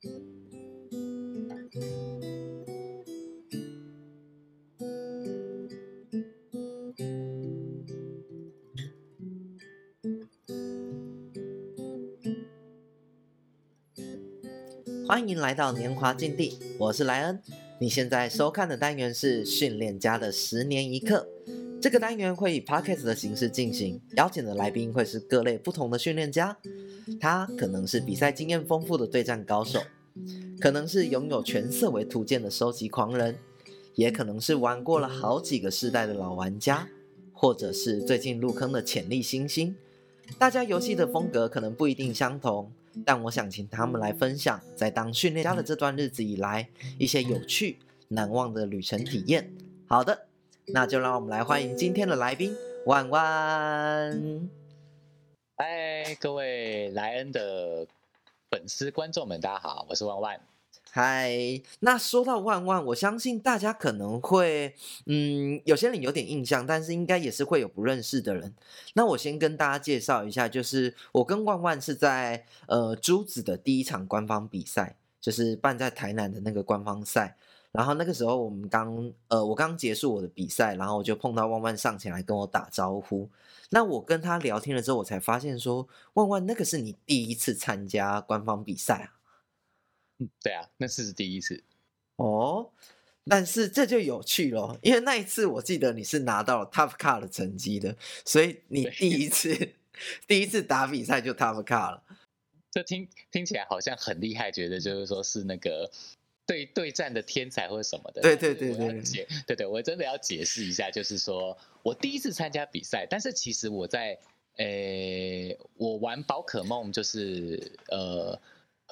欢迎来到年华禁地，我是莱恩。你现在收看的单元是训练家的十年一课。这个单元会以 podcast 的形式进行，邀请的来宾会是各类不同的训练家。他可能是比赛经验丰富的对战高手，可能是拥有全色为图鉴的收集狂人，也可能是玩过了好几个世代的老玩家，或者是最近入坑的潜力新星。大家游戏的风格可能不一定相同。但我想请他们来分享，在当训练家的这段日子以来，一些有趣、难忘的旅程体验。好的，那就让我们来欢迎今天的来宾万万。各位莱恩的粉丝观众们，大家好，我是万万。嗨，那说到万万，我相信大家可能会，嗯，有些人有点印象，但是应该也是会有不认识的人。那我先跟大家介绍一下，就是我跟万万是在呃珠子的第一场官方比赛，就是办在台南的那个官方赛。然后那个时候我们刚呃我刚结束我的比赛，然后我就碰到万万上前来跟我打招呼。那我跟他聊天了之后，我才发现说，万万那个是你第一次参加官方比赛啊。嗯，对啊，那次是第一次哦，但是这就有趣咯，因为那一次我记得你是拿到了 Top Car 的成绩的，所以你第一次 第一次打比赛就 Top Car 了。这听听起来好像很厉害，觉得就是说是那个对对战的天才或者什么的。对对对对对，对对，我真的要解释一下，就是说我第一次参加比赛，但是其实我在诶，我玩宝可梦就是呃。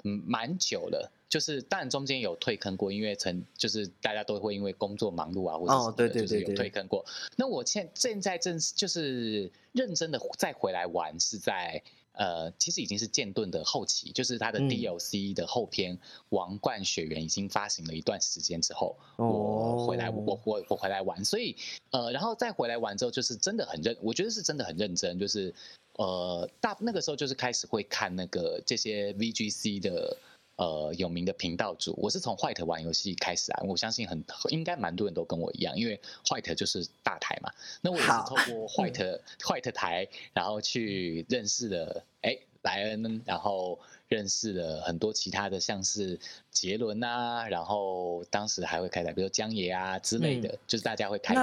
嗯，蛮久了，就是当然中间有退坑过，因为曾就是大家都会因为工作忙碌啊，或者哦，对对对，有退坑过。那我现现在正就是认真的再回来玩，是在呃，其实已经是剑盾的后期，就是它的 DLC 的后篇《王冠雪原》已经发行了一段时间之后，我回来我我我回来玩，所以呃，然后再回来玩之后，就是真的很认，我觉得是真的很认真，就是。呃，大那个时候就是开始会看那个这些 VGC 的呃有名的频道主，我是从 White 玩游戏开始啊，我相信很应该蛮多人都跟我一样，因为 White 就是大台嘛，那我也是透过 White White 台，然后去认识了哎莱恩，然后认识了很多其他的像是杰伦啊，然后当时还会开台，比如江爷啊之类的，就是大家会开台。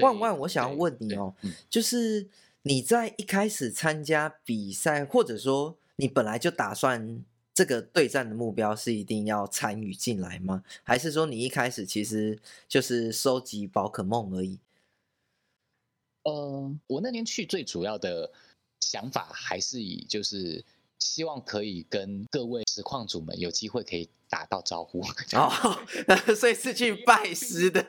万万，我想要问你哦，就是。你在一开始参加比赛，或者说你本来就打算这个对战的目标是一定要参与进来吗？还是说你一开始其实就是收集宝可梦而已？嗯，我那天去最主要的想法还是以就是希望可以跟各位实况主们有机会可以。打到招呼 哦，所以是去拜师的，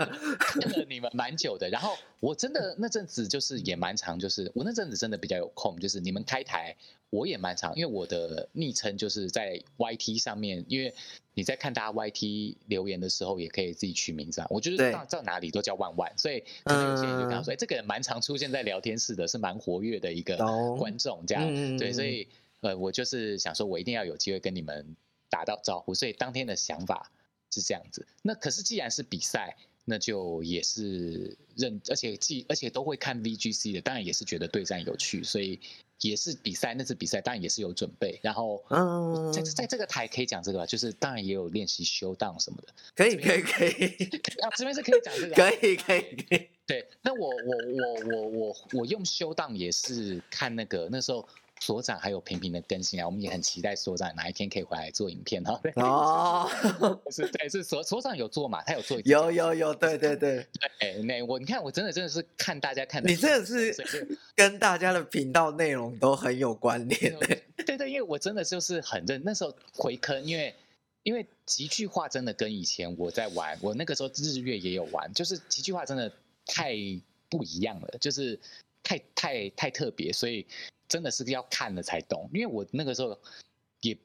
你们蛮久的。然后我真的那阵子就是也蛮长，就是我那阵子真的比较有空，就是你们开台我也蛮长，因为我的昵称就是在 YT 上面，因为你在看大家 YT 留言的时候，也可以自己取名字啊。我就是到到哪里都叫万万，所以可能有些人就跟他说，哎，这个人蛮常出现在聊天室的，是蛮活跃的一个观众，这样对，所以呃，我就是想说，我一定要有机会跟你们。打到招呼，所以当天的想法是这样子。那可是既然是比赛，那就也是认，而且既而且都会看 VGC 的，当然也是觉得对战有趣，所以也是比赛。那次比赛当然也是有准备，然后嗯在在这个台可以讲这个吧，就是当然也有练习修档什么的。可以可以可以，啊这边是可以讲这个。可以可以可以。对，那我我我我我我用修档也是看那个那时候。所长还有频频的更新啊，我们也很期待所长哪一天可以回来做影片哈。哦，是，对，是所所长有做嘛？他有做，有有有，对对对。对，那我你看，我真的真的是看大家看，你真的是 跟大家的频道内容都很有关联。对对，因为我真的就是很认，那时候回坑，因为因为极句话真的跟以前我在玩，我那个时候日月也有玩，就是极句话真的太不一样了，就是太太太特别，所以。真的是要看了才懂，因为我那个时候也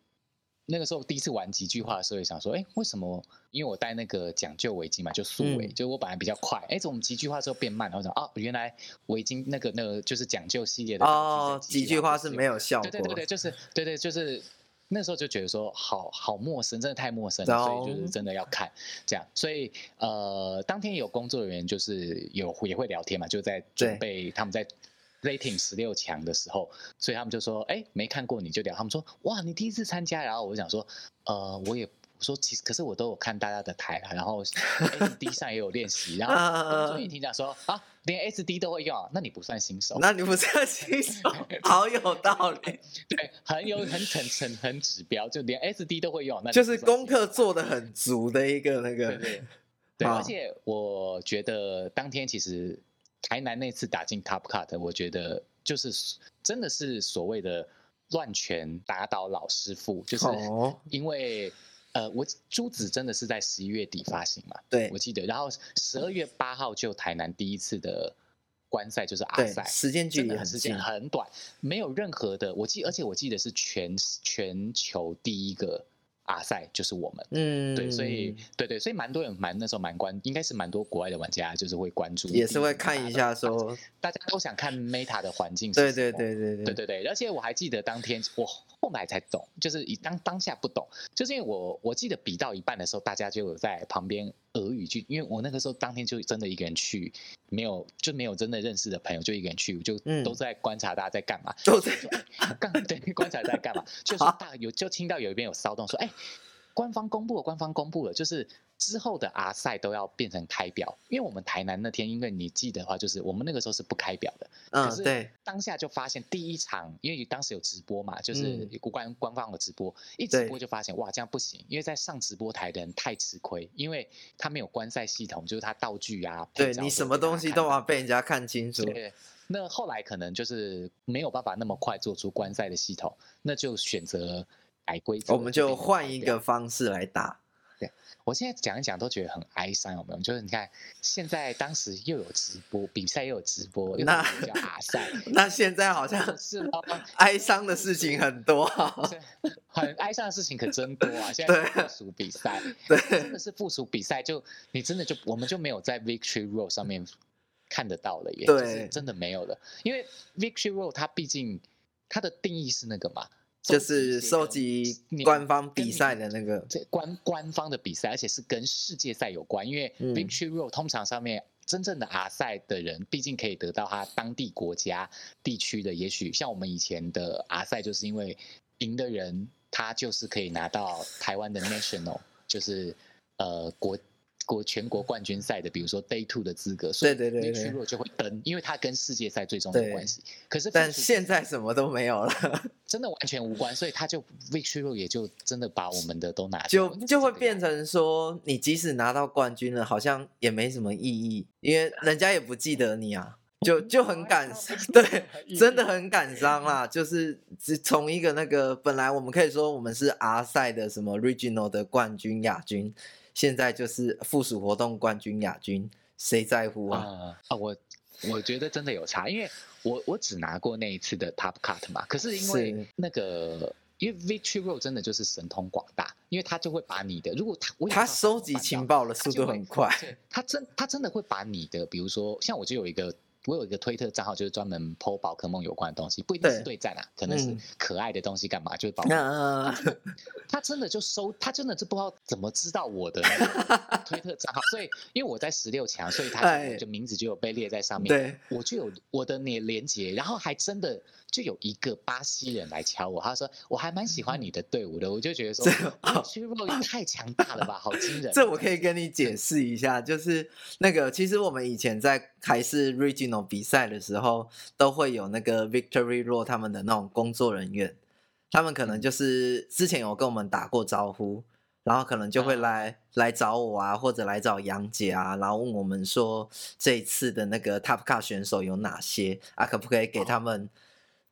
那个时候第一次玩几句话的时候，也想说，哎，为什么？因为我戴那个讲究围巾嘛，就素围，就我本来比较快，哎，怎么几句话之后变慢？然后想，哦，原来围巾那个那个就是讲究系列的哦，几句话是没有效果，对对对对，就是对对就是那时候就觉得说好好陌生，真的太陌生了，所以就是真的要看这样。所以呃，当天有工作人员就是有也会聊天嘛，就在准备他们在 rating 十六强的时候，所以他们就说，哎，没看过你就聊。他们说，哇，你第一次参加，然后我就想说，呃，我也。说其实，可是我都有看大家的台啊，然后 S D 上也有练习，然后终于听讲说啊，连 S D 都会用，那你不算新手，那你不算新手，好有道理，对，很有很很很很指标，就连 S D 都会用，那就是功课做的很足的一个那个，对对，而且我觉得当天其实台南那次打进 Top Cut，我觉得就是真的是所谓的乱拳打倒老师傅，就是因为。呃，我珠子真的是在十一月底发行嘛？对，我记得。然后十二月八号就台南第一次的观赛就是阿赛，时间距离很时间很短，没有任何的。我记，而且我记得是全全球第一个。阿赛就是我们，嗯，对，所以对对，所以蛮多人蛮那时候蛮关，应该是蛮多国外的玩家就是会关注，也是会看一下说，大家都想看 Meta 的环境，对对对对对。对对，而且我还记得当天我后来才懂，就是以当当下不懂，就是因为我我记得比到一半的时候，大家就有在旁边。俄语去，因为我那个时候当天就真的一个人去，没有就没有真的认识的朋友，就一个人去，我就都在观察大家在干嘛，都在 观察在干嘛，就是大有就听到有一边有骚动，说哎，官方公布了，官方公布了，就是。之后的阿赛都要变成开表，因为我们台南那天，因为你记得的话，就是我们那个时候是不开表的。嗯，对。当下就发现第一场，因为当时有直播嘛，就是官官方的直播，一直播就发现哇，这样不行，因为在上直播台的人太吃亏，因为他没有观赛系统，就是他道具啊，对你什么东西都要被人家看清楚。对。那后来可能就是没有办法那么快做出观赛的系统，那就选择改规则，我们就换一个方式来打。对我现在讲一讲都觉得很哀伤，有没有？就是你看，现在当时又有直播比赛，又有直播，那叫阿赛。那现在好像 是 哀伤的事情很多，很哀伤的事情可真多啊！现在附属比赛，对，真的是附属比赛，就你真的就我们就没有在 Victory Road 上面看得到了，耶，对，真的没有了。因为 Victory Road 它毕竟它的定义是那个嘛。就是收集官方比赛的那个，这官官方的比赛，而且是跟世界赛有关。因为 Victory Road 通常上面真正的阿赛的人，毕竟可以得到他当地国家地区的，也许像我们以前的阿赛，就是因为赢的人，他就是可以拿到台湾的 National，就是呃国。国全国冠军赛的，比如说 Day Two 的资格，所以 Victory Road 就会登，因为它跟世界赛最终有关系。可是，但现在什么都没有了，真的完全无关，所以他就 Victory Road 也就真的把我们的都拿就就会变成说，你即使拿到冠军了，好像也没什么意义，因为人家也不记得你啊，就就很感对，真的很感伤啦。就是从一个那个本来我们可以说我们是 R 赛的什么 Regional 的冠军、亚军。现在就是附属活动冠军、亚军，谁在乎啊？啊，我我觉得真的有差，因为我我只拿过那一次的 Top Cut 嘛。可是因为那个，因为 Victory Road 真的就是神通广大，因为他就会把你的，如果他他收集情报的速度很快，他真他真的会把你的，比如说像我就有一个。我有一个推特账号，就是专门 PO 宝可梦有关的东西，不一定是对战啊，可能是可爱的东西，干嘛？就是宝可梦。他真的就收，他真的是不知道怎么知道我的推特账号，所以因为我在十六强，所以他就名字就有被列在上面。对，我就有我的连连接，然后还真的。就有一个巴西人来敲我，他说我还蛮喜欢你的队伍的，我就觉得说，其实若太强大了吧，好惊人。这我可以跟你解释一下，就是那个其实我们以前在还是 regional 比赛的时候，都会有那个 Victory Road 他们的那种工作人员，他们可能就是之前有跟我们打过招呼，然后可能就会来来找我啊，或者来找杨姐啊，然后问我们说这一次的那个 Top Car 选手有哪些啊，可不可以给他们。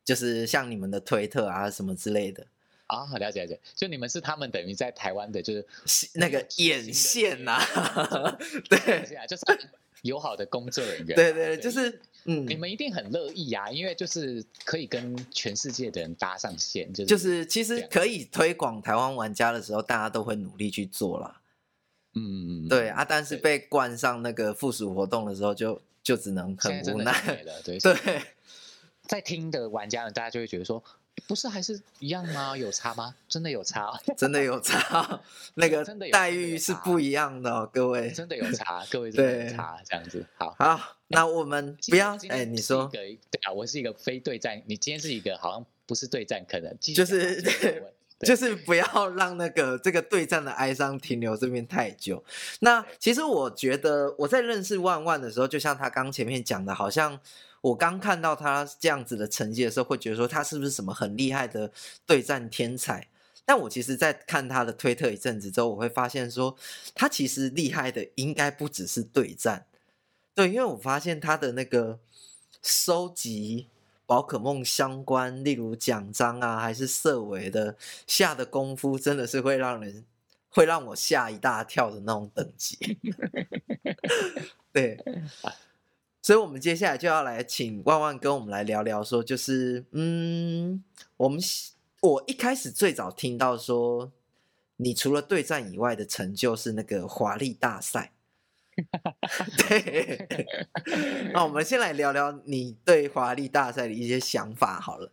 就是像你们的推特啊什么之类的啊，了解了解。就你们是他们等于在台湾的，就是那个眼线呐，对，就是友好的工作人员。对对，就是嗯，你们一定很乐意啊，因为就是可以跟全世界的人搭上线，就是就是其实可以推广台湾玩家的时候，大家都会努力去做啦。嗯，对啊，但是被冠上那个附属活动的时候，就就只能很无奈了，对 对。在听的玩家呢，大家就会觉得说，不是还是一样吗？有差吗？真的有差？真的有差，那个待遇是不一样的哦，各位。真的有差，各位真的有差，这样子好。好，那我们不要哎，你说对啊，我是一个非对战，你今天是一个好像不是对战，可能就是就是不要让那个这个对战的哀伤停留这边太久。那其实我觉得我在认识万万的时候，就像他刚前面讲的，好像我刚看到他这样子的成绩的时候，会觉得说他是不是什么很厉害的对战天才？但我其实，在看他的推特一阵子之后，我会发现说，他其实厉害的应该不只是对战，对，因为我发现他的那个收集宝可梦相关，例如奖章啊，还是色尾的下的功夫，真的是会让人会让我吓一大跳的那种等级。对，所以我们接下来就要来请万万跟我们来聊聊，说就是嗯，我们我一开始最早听到说，你除了对战以外的成就是那个华丽大赛。对，那我们先来聊聊你对华丽大赛的一些想法好了。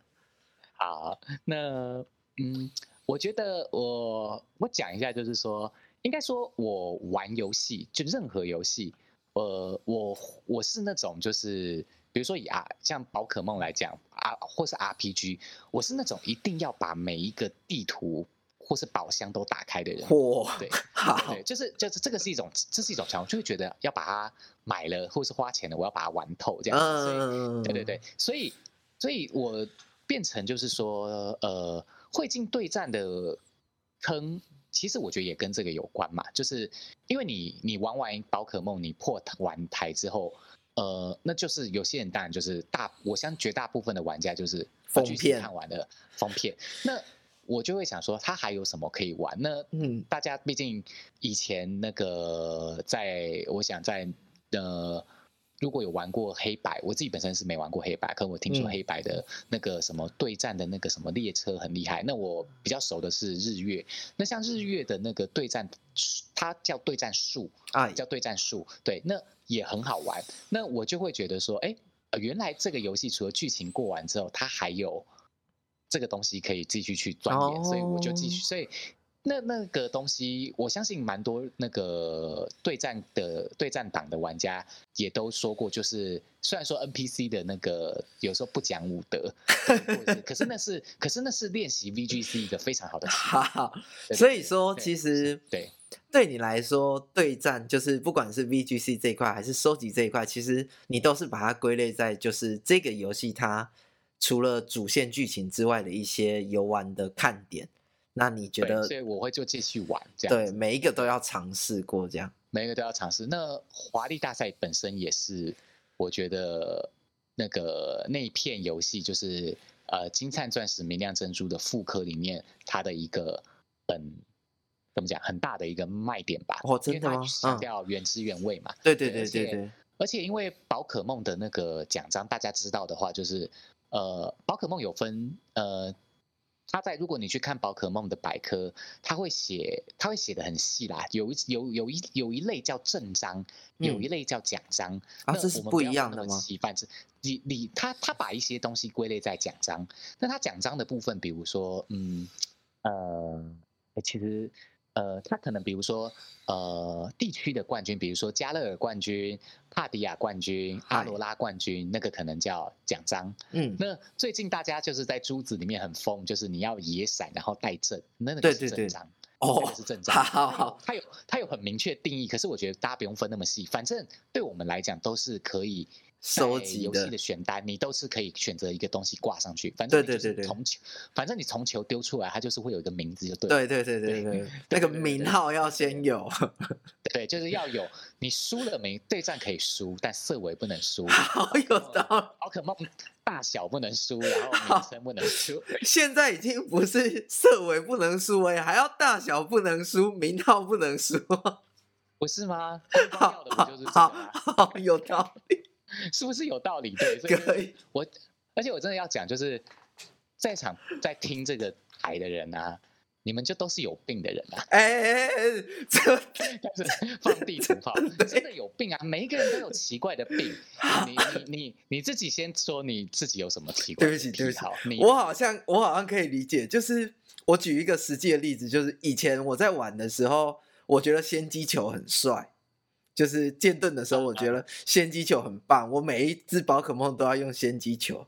好，那嗯，我觉得我我讲一下，就是说，应该说我玩游戏，就任何游戏，呃，我我是那种就是，比如说以啊，像宝可梦来讲啊，或是 RPG，我是那种一定要把每一个地图或是宝箱都打开的人。嚯，对好对，，就是就是这个是一种，这是一种想法，就会觉得要把它买了或是花钱了，我要把它玩透这样子。对对对，所以所以我变成就是说，呃，会进对战的坑，其实我觉得也跟这个有关嘛，就是因为你你玩完宝可梦，你破完台之后，呃，那就是有些人当然就是大，我相信绝大部分的玩家就是封去片看完的封片，那我就会想说，他还有什么可以玩？那嗯大家毕竟以前那个在，我想在呃，如果有玩过黑白，我自己本身是没玩过黑白，可我听说嗯黑白的那个什么对战的那个什么列车很厉害。那我比较熟的是日月，那像日月的那个对战，它叫对战术，啊，叫对战术，对，那也很好玩。那我就会觉得说，哎，呃原来这个游戏除了剧情过完之后，它还有这个东西可以继续去钻研，所以我就继续，哦所以。那那个东西，我相信蛮多那个对战的对战党的玩家也都说过，就是虽然说 NPC 的那个有时候不讲武德，可是那是可是那是练习 VGC 一个非常好的。好，对所以说其实对对你来说，对战就是不管是 VGC 这一块还是收集这一块，其实你都是把它归类在就是这个游戏它除了主线剧情之外的一些游玩的看点。那你觉，得所以我会就继续玩这样子。对每一个都要尝试过这样？每一个都要尝试。那华丽大赛本身也是，我觉得那个那一片游戏就是呃金灿钻石明亮珍珠的复刻里面，它的一个很怎么讲很大的一个卖点吧。哦真的吗强嗯调原汁原味嘛。对对对对对，而且因为宝可梦的那个奖章，大家知道的话，就是呃，宝可梦有分呃，它在如果你去看宝可梦的百科，他会写，他会写的很细啦，有一有有一有一类叫正章，有嗯一类叫奖章。啊那这是不一样的吗分那么细反正你你他他把一些东西归类在奖章，那他奖章的部分，比如说嗯呃，其实。呃，他可能比如说，呃，地区的冠军，比如说加勒尔冠军、帕迪亚冠军、阿罗拉冠军，那个可能叫奖章。嗯，那最近大家就是在珠子里面很疯，就是你要野闪然后带正，那那个是对对对正章，哦那个是正章。好好它有它有很明确定义，可是我觉得大家不用分那么细，反正对我们来讲都是可以在收集的游戏的选单，你都是可以选择一个东西挂上去，反正你就是对对对对从球，反正你从球丢出来，它就是会有一个名字就对了。对对对对对，那对个名号要先有，对，就是要有你输了没对战可以输，但色尾不能输。好有道理。宝可梦大小不能输，然后名称不能输。现在已经不是色尾不能输哎，还要大小不能输，名号不能输，不是吗？好有道理，是不是有道理？对，所以我，而且我真的要讲，就是在场在听这个台的人啊，你们就都是有病的人啊！哎哎哎，这 但是放地图炮，真的有病啊！每一个人都有奇怪的病。你你你你自己先说你自己有什么奇怪？对不起，对不起，你我好像我好像可以理解，就是我举一个实际的例子，就是以前我在玩的时候，我觉得先机球很帅，就是剑盾的时候，我觉得 仙机球很棒，我每一只宝可梦都要用仙机球。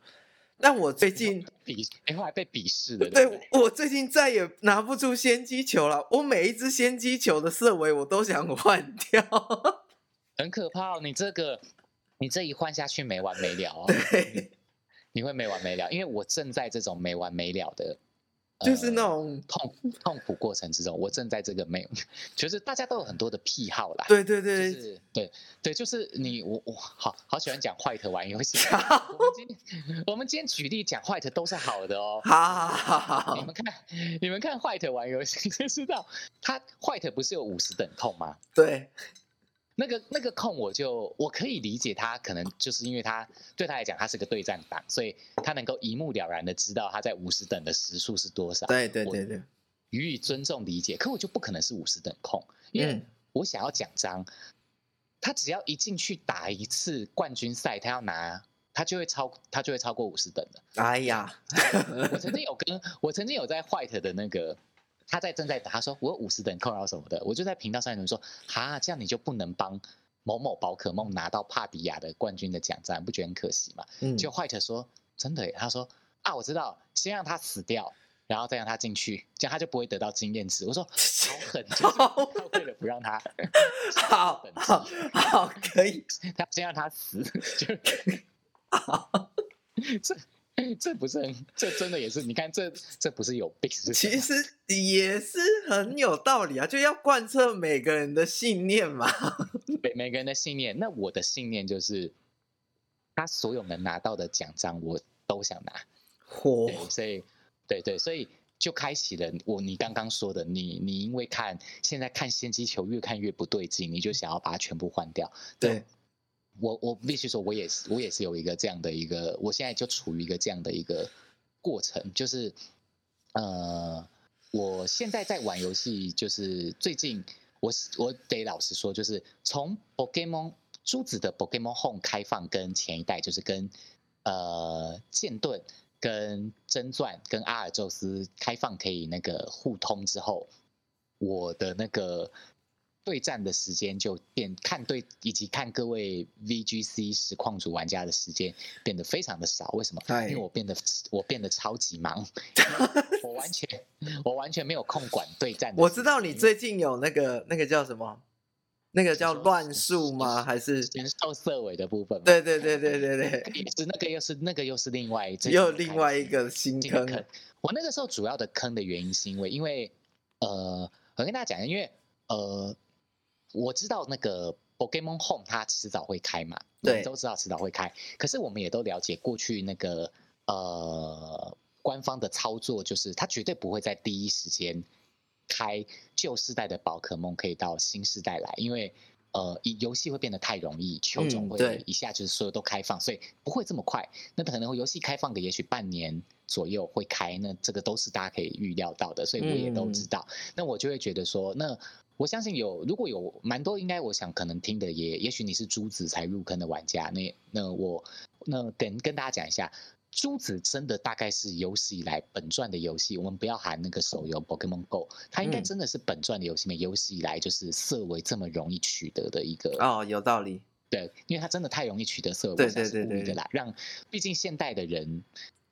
但我最近鄙，哎，后来被鄙视了。对我最近再也拿不出仙机球了。我每一只仙机球的色尾我都想换掉，很可怕。你这个，你这一换下去没完没了。对，你会没完没了，因为我正在这种没完没了的。就是那种痛痛苦过程之中，我正在这个没有，就是大家都有很多的癖好啦。对对对，就是对对，就是你我我好好喜欢讲 White 玩游戏。我们今天我们今天举例讲 White 都是好的哦。好好好，你们看你们看 White 玩游戏就知道，他 White 不是有五十等痛吗？对。那个那个控我就我可以理解他可能就是因为他对他来讲他是个对战党，所以他能够一目了然的知道他在五十等的时速是多少。对对对对，予以尊重理解。可我就不可能是五十等控，因为我想要奖章，他只要一进去打一次冠军赛，他要拿他就会超他就会超过五十等的。哎呀，我曾经有跟我曾经有在 White 的那个。他在正在打，他说我五十等扣然后什么的，我就在频道上面说，哈，这样你就不能帮某某宝可梦拿到帕迪亚的冠军的奖章，不觉得很可惜吗？嗯，就 White 说真的，他说啊，我知道，先让他死掉，然后再让他进去，这样他就不会得到经验值。我说 好狠，就是为了不让他好好好可以，他先让他死，就 这。这不是很，这真的也是，你看这这不是有病？其实也是很有道理啊，就要贯彻每个人的信念嘛。每每个人的信念，那我的信念就是，他所有能拿到的奖章我都想拿。嚯！所以，对对，所以就开启了我你刚刚说的，你你因为看现在看先机球越看越不对劲，你就想要把它全部换掉。对。我我必须说，我也是，我也是有一个这样的一个，我现在就处于一个这样的一个过程，就是，呃，我现在在玩游戏，就是最近，我我得老实说，就是从 Pokemon 珠子的 Pokemon Home 开放跟前一代，就是跟呃剑盾、跟真钻、跟阿尔宙斯开放可以那个互通之后，我的那个。对战的时间就变看对，以及看各位 VGC 实况组玩家的时间变得非常的少。为什么？因为我变得我变得超级忙，我完全我完全没有空管对战。我知道你最近有那个那个叫什么？那个叫乱数吗？还是先受色尾的部分？对对对对对对，是 那个又是那个又是另外又另外一个新坑。我那个时候主要的坑的原因是因为因为呃，我跟大家讲，因为呃。我知道那个 Pokemon Home 它迟早会开嘛，对，都知道迟早会开。可是我们也都了解，过去那个呃官方的操作就是它绝对不会在第一时间开旧世代的宝可梦可以到新世代来，因为呃游戏会变得太容易，球种会一下就是所有都开放，所以不会这么快。那可能游戏开放个也许半年左右会开，那这个都是大家可以预料到的，所以我也都知道。那我就会觉得说那。我相信有，如果有蛮多，应该我想可能听的也，也许你是珠子才入坑的玩家，那那我那跟跟大家讲一下，珠子真的大概是有史以来本传的游戏，我们不要喊那个手游 Pokemon Go，它应该真的是本传的游戏里面有史以来就是色为这么容易取得的一个哦，有道理，对，因为它真的太容易取得色，对对对对的啦，让毕竟现代的人，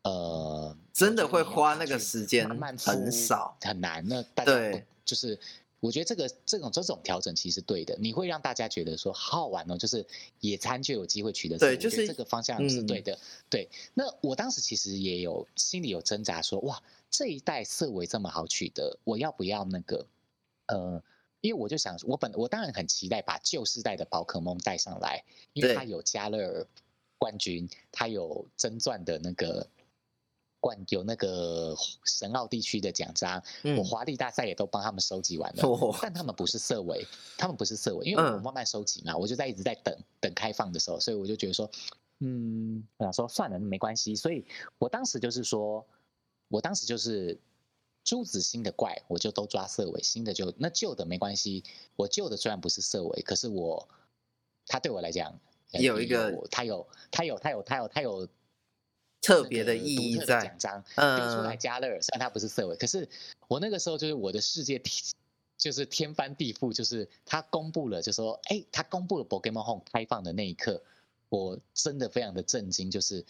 呃，真的会花那个时间很少很难，那大家就是。我觉得这个这种这种调整其实对的，你会让大家觉得说好好玩哦，就是野餐就有机会取得。对，就是这个方向是对的。对，那我当时其实也有心里有挣扎，说哇，这一代色维这么好取得，我要不要那个？呃，因为我就想，我本我当然很期待把旧世代的宝可梦带上来，因为它有加勒尔冠军，它有真钻的那个。冠有那个神奥地区的奖章，我华丽大赛也都帮他们收集完了，但他们不是色尾，他们不是色尾，因为我慢慢收集嘛，我就在一直在等等开放的时候，所以我就觉得说，嗯，我想说算了，没关系，所以我当时就是说，我当时就是朱子新的怪，我就都抓色尾，新的就那旧的没关系。我旧的虽然不是色尾，可是我它对我来讲有一个，他有他有他有他有他有特别的意义在奖章丢出来加乐，虽然他不是色尾，可是我那个时候就是我的世界 就是天翻地覆，就是他公布了，就说哎，他公布了 Pokemon Home 开放的那一刻，我真的非常的震惊，就是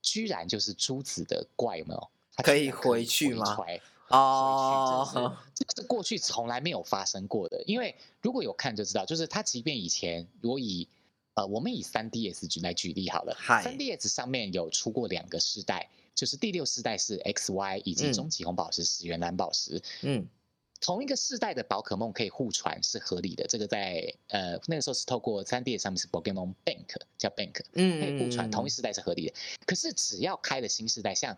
居然就是珠子的怪没有。可以回去吗？哦，这是过去从来没有发生过的。因为如果有看就知道，就是他即便以前，我以呃，我们以三 DS 举来举例好了，三 DS 上面有出过两个世代，就是第六世代是 XY 以及终极红宝石、石原蓝宝石，嗯。同一个世代的宝可梦可以互传是合理的，这个在呃那个时候是透过三 D 上面是 Pokemon Bank 叫 Bank，嗯，可以互传同一世代是合理的。可是只要开了新世代，像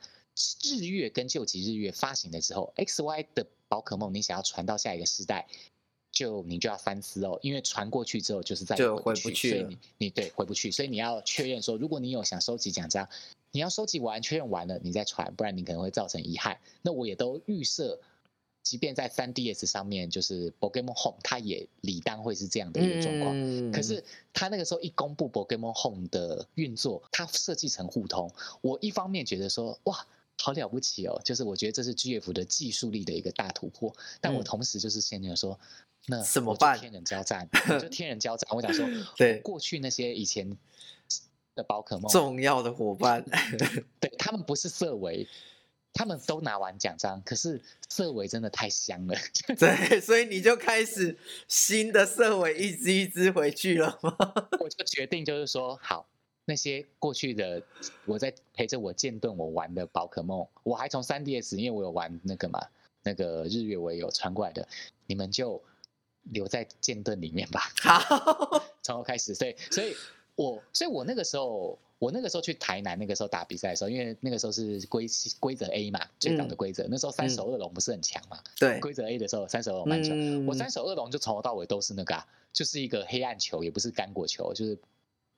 日月跟旧级日月发行了之后，X Y 的宝可梦你想要传到下一个世代，就你就要三思哦，因为传过去之后就是再就回不去，所以你你对回不去，所以你要确认说，如果你有想收集奖章，你要收集完确认完了你再传，不然你可能会造成遗憾。那我也都预设。即便在 3DS 上面，就是 Pokemon Home，它也理当会是这样的一个状况。可是它那个时候一公布 Pokemon Home 的运作，它设计成互通。我一方面觉得说，哇，好了不起哦，就是我觉得这是 GF 的技术力的一个大突破。但我同时就是先在说，那怎么办？天人交战，就 天人交战。我想说，对过去那些以前的宝可梦，重要的伙伴，对他们不是色违。他们都拿完奖章，可是色尾真的太香了。对，所以你就开始新的色尾一只一只回去了吗？我就决定就是说，好，那些过去的我在陪着我剑盾我玩的宝可梦，我还从三 DS，因为我有玩那个嘛，那个日月我也有传过来的，你们就留在剑盾里面吧。好，从头开始。所以，所以我，所以我那个时候。我那个时候去台南，那个时候打比赛的时候，因为那个时候是规规则 A 嘛，最早的规则。那时候三手二龙不是很强嘛？对，规则 A 的时候，三手二龙蛮强。我三手二龙就从头到尾都是那个，啊就是一个黑暗球，也不是干果球，就是。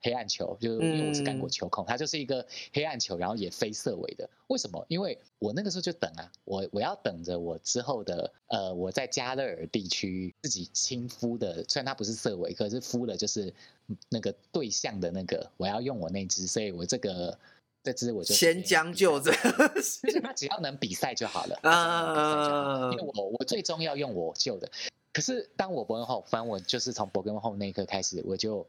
黑暗球，就是因为我是干果球控，它就是一个黑暗球，然后也非色尾的。为什么？因为我那个时候就等啊，我我要等着我之后的，呃，我在加勒尔地区自己亲肤的，虽然它不是色尾，可是敷了就是那个对象的那个，我要用我那只，所以我这个这只我就先将就着，就是它只要能比赛就好了啊，因为我我最终要用我旧的。可是当我博根后，反正我就是从博根后那一刻开始，我就。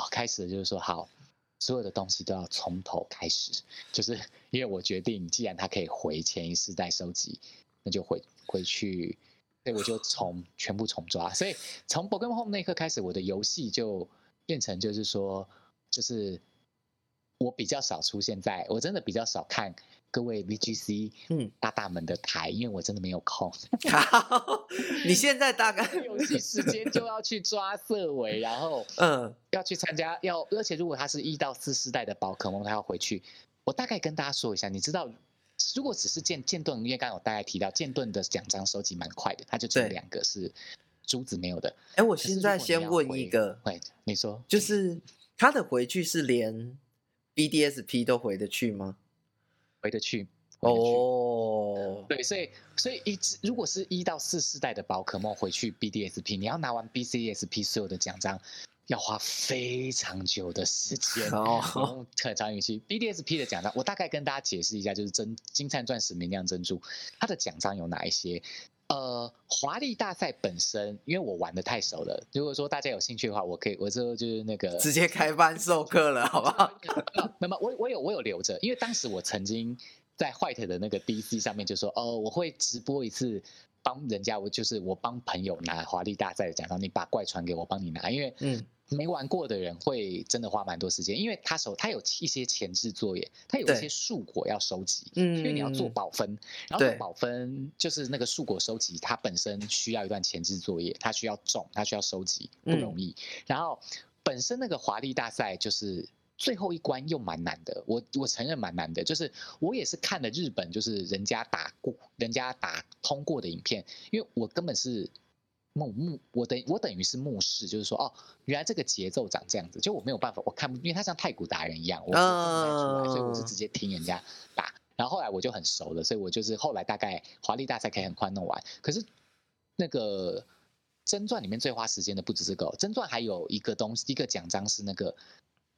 哦，开始就是说好，所有的东西都要从头开始，就是因为我决定，既然他可以回前一世代收集，那就回回去，所以我就从全部重抓。所以从 Pokemon Home 那一刻开始，我的游戏就变成就是说，就是我比较少出现在，我真的比较少看。各位 VGC，嗯，大大们的台，因为我真的没有空。好，你现在大概 游戏时间就要去抓色尾，然后嗯，要去参加，要而且如果他是一到四世代的宝可梦，他要回去。我大概跟大家说一下，你知道，如果只是剑剑盾，因为刚刚我大概提到剑盾的奖章收集蛮快的，他就只有两个是珠子没有的。哎，我现在先问一个，喂，你说，就是他的回去是连 BDSP 都回得去吗？回得去哦，对，所以所以一如果是一到四世代的宝可梦回去 BDSP，你要拿完 BCSP 所有的奖章，要花非常久的时间哦，很长语气。BDSP 的奖章，我大概跟大家解释一下，就是真金灿钻石明亮珍珠，它的奖章有哪一些？呃，华丽大赛本身，因为我玩的太熟了。如果说大家有兴趣的话，我可以，我之后就是那个直接开班授课了，好不好？那么我我有我有留着，因为当时我曾经在 White 的那个 DC 上面就说，哦，我会直播一次，帮人家，我就是我帮朋友拿华丽大赛的奖章，你把怪传给我，帮你拿，因为嗯。没玩过的人会真的花蛮多时间，因为他手他有一些前置作业，他有一些树果要收集，嗯，因为你要做保分，然后保分就是那个树果收集，它本身需要一段前置作业，它需要种，它需要收集，不容易。然后本身那个华丽大赛就是最后一关又蛮难的，我我承认蛮难的，就是我也是看了日本就是人家打过人家打通过的影片，因为我根本是。目目，我等我等于是目视，就是说，哦，原来这个节奏长这样子，就我没有办法，我看不，因为他像太古达人一样，我看不出来，所以我是直接听人家打。然后后来我就很熟了，所以我就是后来大概华丽大赛可以很快弄完。可是那个真传里面最花时间的不止这个、哦，真传还有一个东西，一个奖章是那个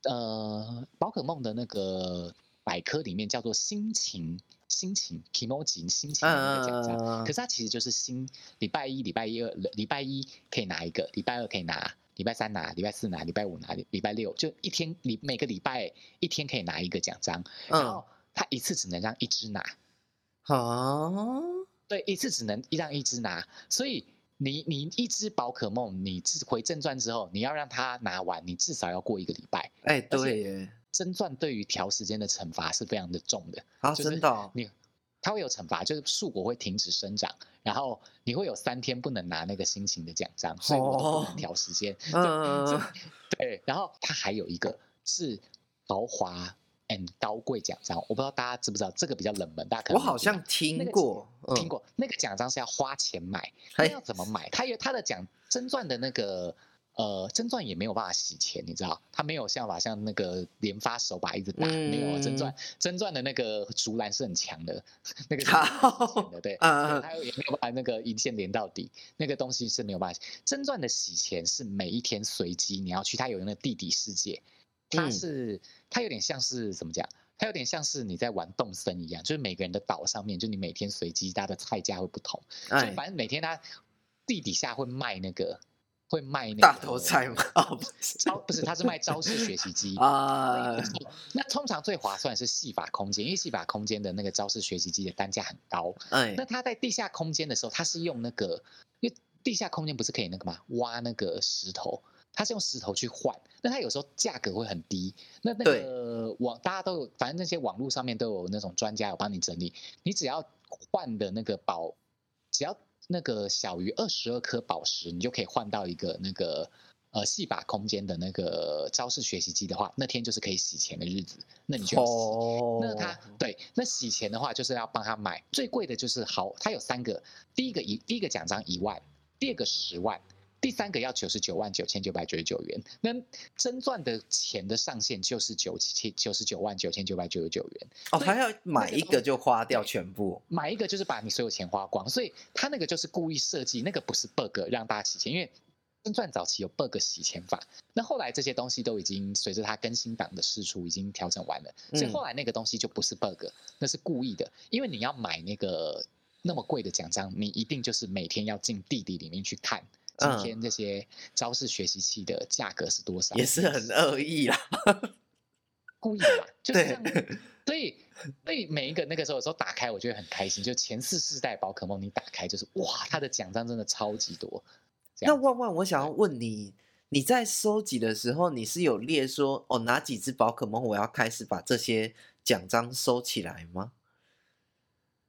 呃宝可梦的那个百科里面叫做心情。心情 emoji 心情的那个奖章，嗯可是它其实就是星礼拜一、礼拜一、二礼拜一可以拿一个，礼拜二可以拿，礼拜三拿，礼拜四拿，礼拜五拿，礼礼拜六就一天，礼每个礼拜一天可以拿一个奖章，然嗯后它一次只能让一只拿，啊，对，一次只能让一只拿，所以你你一只宝可梦，你自回正传之后，你要让它拿完，你至少要过一个礼拜。哎，对耶，真传对于调时间的惩罚是非常的重的，啊，真的哦，你它会有惩罚，就是树果会停止生长，然后你会有三天不能拿那个心情的奖章，所以我都不哦能调时间。嗯这对，然后它还有一个是豪华 and 高贵奖章，我不知道大家知不知道，这个比较冷门，大家可能没听过好像听那个过，嗯听，过那个奖章是要花钱买，那要怎么买？它有它的奖真钻的那个呃真钻也没有办法洗钱，你知道，它没有像法像那个连发手把一直打，没有真钻真钻的那个竹篮是很强的，那个是对，它也没有办法那个一键连到底，那个东西是没有办法。真钻的洗钱是每一天随机，你要去它有那个地底世界，它嗯是它有点像是怎么讲？它有点像是你在玩动森一样，就是每个人的岛上面，就你每天随机，它的菜价会不同。就哎，反正每天它地底下会卖那个，会卖那个大头菜吗？哦，不是招不是，他是卖招式学习机。啊，那通常最划算是戏法空间，因为戏法空间的那个招式学习机的单价很高。哎那，他在地下空间的时候，他是用那个，因为地下空间不是可以那个嘛？挖那个石头，他是用石头去换。那他有时候价格会很低。那那个网大家都有，反正那些网络上面都有那种专家有帮你整理，你只要换的那个宝，只要那个小于二十二颗宝石，你就可以换到一个那个。呃，戏法空间的那个招式学习机的话，那天就是可以洗钱的日子，那你就要洗。哦，那他对那洗钱的话，就是要帮他买最贵的就是好，它有三个，第一个一第一个奖章一万，第二个十万，第三个要九十九万九千九百九十九元。那真钻的钱的上限就是九七九十九万九千九百九十九元，哦，所以他要买一个就花掉全部，买一个就是把你所有钱花光，所以他那个就是故意设计，那个不是 bug 让大家洗钱，因为。真钻早期有 bug 洗钱法，那后来这些东西都已经随着它更新版的释出，已经调整完了，所以嗯后来那个东西就不是 bug，那是故意的，因为你要买那个那么贵的奖章，你一定就是每天要进地底里面去看今嗯天这些招式学习器的价格是多少，也是很恶意啦。故意的啦，就 是这对样。所以，所以每一个那个时候有时候打开，我觉得很开心。就前四世代宝可梦，你打开就是哇，它的奖章真的超级多。那万万，我想要问你，你在收集的时候，你是有列说哦哪几只宝可梦我要开始把这些奖章收起来吗？